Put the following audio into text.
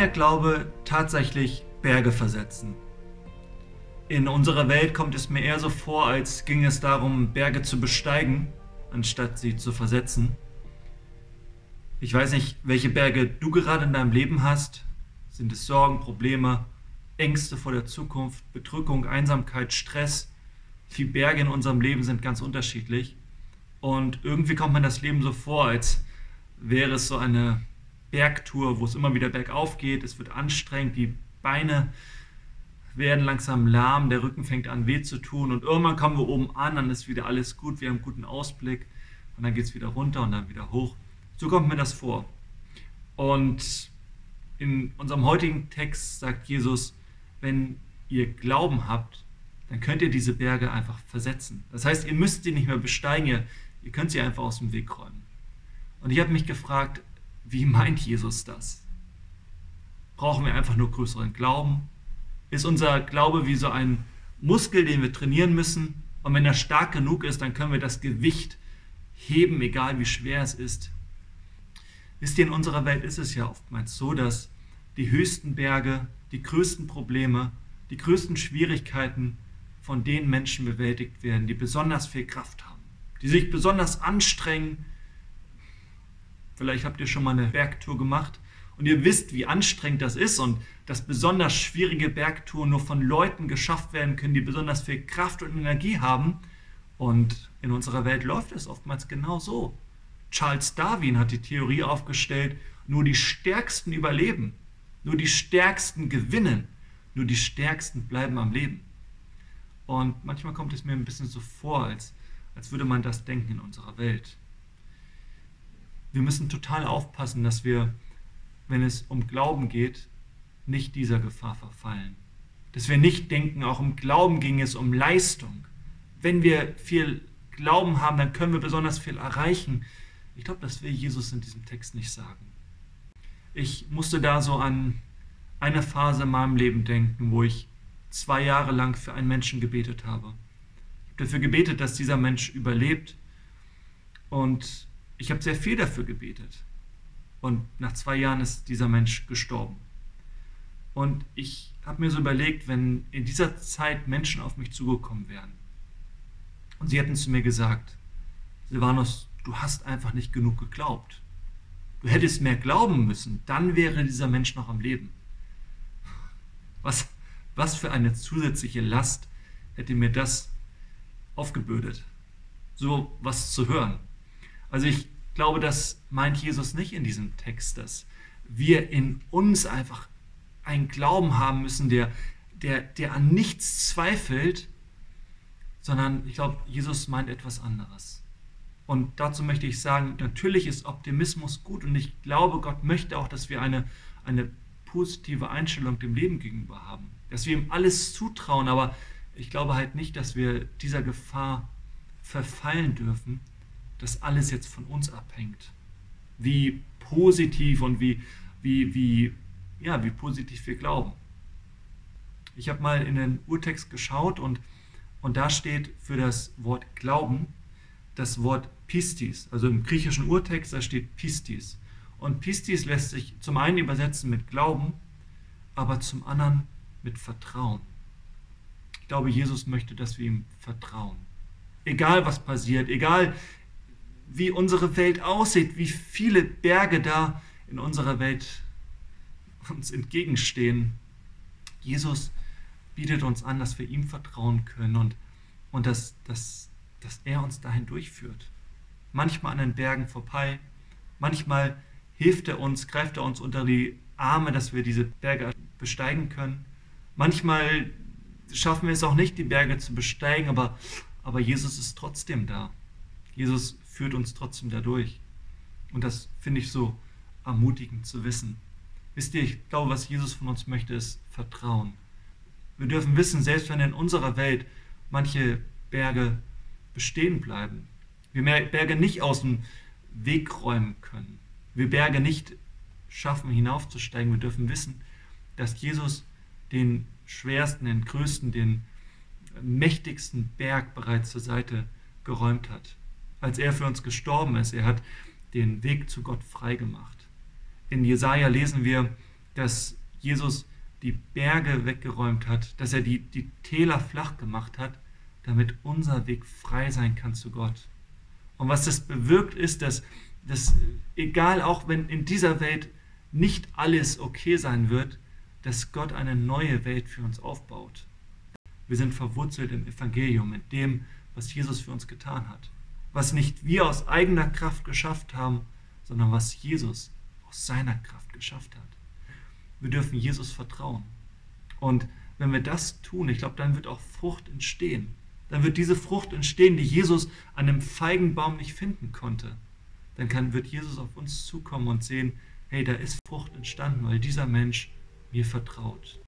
der Glaube tatsächlich Berge versetzen? In unserer Welt kommt es mir eher so vor, als ging es darum, Berge zu besteigen, anstatt sie zu versetzen. Ich weiß nicht, welche Berge du gerade in deinem Leben hast. Sind es Sorgen, Probleme, Ängste vor der Zukunft, Bedrückung, Einsamkeit, Stress? Die Berge in unserem Leben sind ganz unterschiedlich. Und irgendwie kommt man das Leben so vor, als wäre es so eine Bergtour, wo es immer wieder bergauf geht. Es wird anstrengend, die Beine werden langsam lahm, der Rücken fängt an weh zu tun und irgendwann kommen wir oben an, dann ist wieder alles gut, wir haben einen guten Ausblick und dann geht es wieder runter und dann wieder hoch. So kommt mir das vor. Und in unserem heutigen Text sagt Jesus, wenn ihr Glauben habt, dann könnt ihr diese Berge einfach versetzen. Das heißt, ihr müsst sie nicht mehr besteigen, ihr, könnt sie einfach aus dem Weg räumen. Und ich habe mich gefragt, wie meint Jesus das? Brauchen wir einfach nur größeren Glauben? Ist unser Glaube wie so ein Muskel, den wir trainieren müssen? Und wenn er stark genug ist, dann können wir das Gewicht heben, egal wie schwer es ist. Wisst ihr, in unserer Welt ist es ja oftmals so, dass die höchsten Berge, die größten Probleme, die größten Schwierigkeiten von den Menschen bewältigt werden, die besonders viel Kraft haben, die sich besonders anstrengen. Vielleicht habt ihr schon mal eine Bergtour gemacht und ihr wisst, wie anstrengend das ist und dass besonders schwierige Bergtouren nur von Leuten geschafft werden können, die besonders viel Kraft und Energie haben. Und in unserer Welt läuft es oftmals genau so. Charles Darwin hat die Theorie aufgestellt, nur die Stärksten überleben, nur die Stärksten gewinnen, nur die Stärksten bleiben am Leben. Und manchmal kommt es mir ein bisschen so vor, als, als würde man das denken in unserer Welt. Wir müssen total aufpassen, dass wir, wenn es um Glauben geht, nicht dieser Gefahr verfallen. Dass wir nicht denken, auch im Glauben ging es um Leistung. Wenn wir viel Glauben haben, dann können wir besonders viel erreichen. Ich glaube, das will Jesus in diesem Text nicht sagen. Ich musste da so an eine Phase in meinem Leben denken, wo ich zwei Jahre lang für einen Menschen gebetet habe. Ich habe dafür gebetet, dass dieser Mensch überlebt. Und ich habe sehr viel dafür gebetet. Und nach zwei Jahren ist dieser Mensch gestorben. Und ich habe mir so überlegt, wenn in dieser Zeit Menschen auf mich zugekommen wären und sie hätten zu mir gesagt, Silvanus, du hast einfach nicht genug geglaubt. Du hättest mehr glauben müssen, dann wäre dieser Mensch noch am Leben. Was, was für eine zusätzliche Last hätte mir das aufgebürdet, so was zu hören. Also ich glaube, das meint Jesus nicht in diesem Text, dass wir in uns einfach einen Glauben haben müssen, der, der, der an nichts zweifelt, sondern ich glaube, Jesus meint etwas anderes. Und dazu möchte ich sagen, natürlich ist Optimismus gut und ich glaube, Gott möchte auch, dass wir eine, eine positive Einstellung dem Leben gegenüber haben. Dass wir ihm alles zutrauen, aber ich glaube halt nicht, dass wir dieser Gefahr verfallen dürfen, dass alles jetzt von uns abhängt. Wie positiv und wie, wie, wie, ja, wie positiv wir glauben. Ich habe mal in den Urtext geschaut und, und da steht für das Wort Glauben das Wort Pistis. Also im griechischen Urtext, da steht Pistis. Und Pistis lässt sich zum einen übersetzen mit Glauben, aber zum anderen mit Vertrauen. Ich glaube, Jesus möchte, dass wir ihm vertrauen. Egal was passiert, egal wie unsere Welt aussieht, wie viele Berge da in unserer Welt uns entgegenstehen. Jesus bietet uns an, dass wir ihm vertrauen können und, und dass, dass, dass er uns dahin durchführt manchmal an den Bergen vorbei, manchmal hilft er uns, greift er uns unter die Arme, dass wir diese Berge besteigen können. Manchmal schaffen wir es auch nicht, die Berge zu besteigen, aber, aber Jesus ist trotzdem da. Jesus führt uns trotzdem dadurch. Und das finde ich so ermutigend zu wissen. Wisst ihr, ich glaube, was Jesus von uns möchte, ist Vertrauen. Wir dürfen wissen, selbst wenn in unserer Welt manche Berge bestehen bleiben, wir Berge nicht aus dem Weg räumen können. Wir Berge nicht schaffen, hinaufzusteigen. Wir dürfen wissen, dass Jesus den schwersten, den größten, den mächtigsten Berg bereits zur Seite geräumt hat. Als er für uns gestorben ist, er hat den Weg zu Gott freigemacht. In Jesaja lesen wir, dass Jesus die Berge weggeräumt hat, dass er die, die Täler flach gemacht hat, damit unser Weg frei sein kann zu Gott. Und was das bewirkt ist, dass, dass egal auch wenn in dieser Welt nicht alles okay sein wird, dass Gott eine neue Welt für uns aufbaut. Wir sind verwurzelt im Evangelium, in dem, was Jesus für uns getan hat. Was nicht wir aus eigener Kraft geschafft haben, sondern was Jesus aus seiner Kraft geschafft hat. Wir dürfen Jesus vertrauen. Und wenn wir das tun, ich glaube, dann wird auch Frucht entstehen. Dann wird diese Frucht entstehen, die Jesus an einem Feigenbaum nicht finden konnte. Dann kann, wird Jesus auf uns zukommen und sehen, hey, da ist Frucht entstanden, weil dieser Mensch mir vertraut.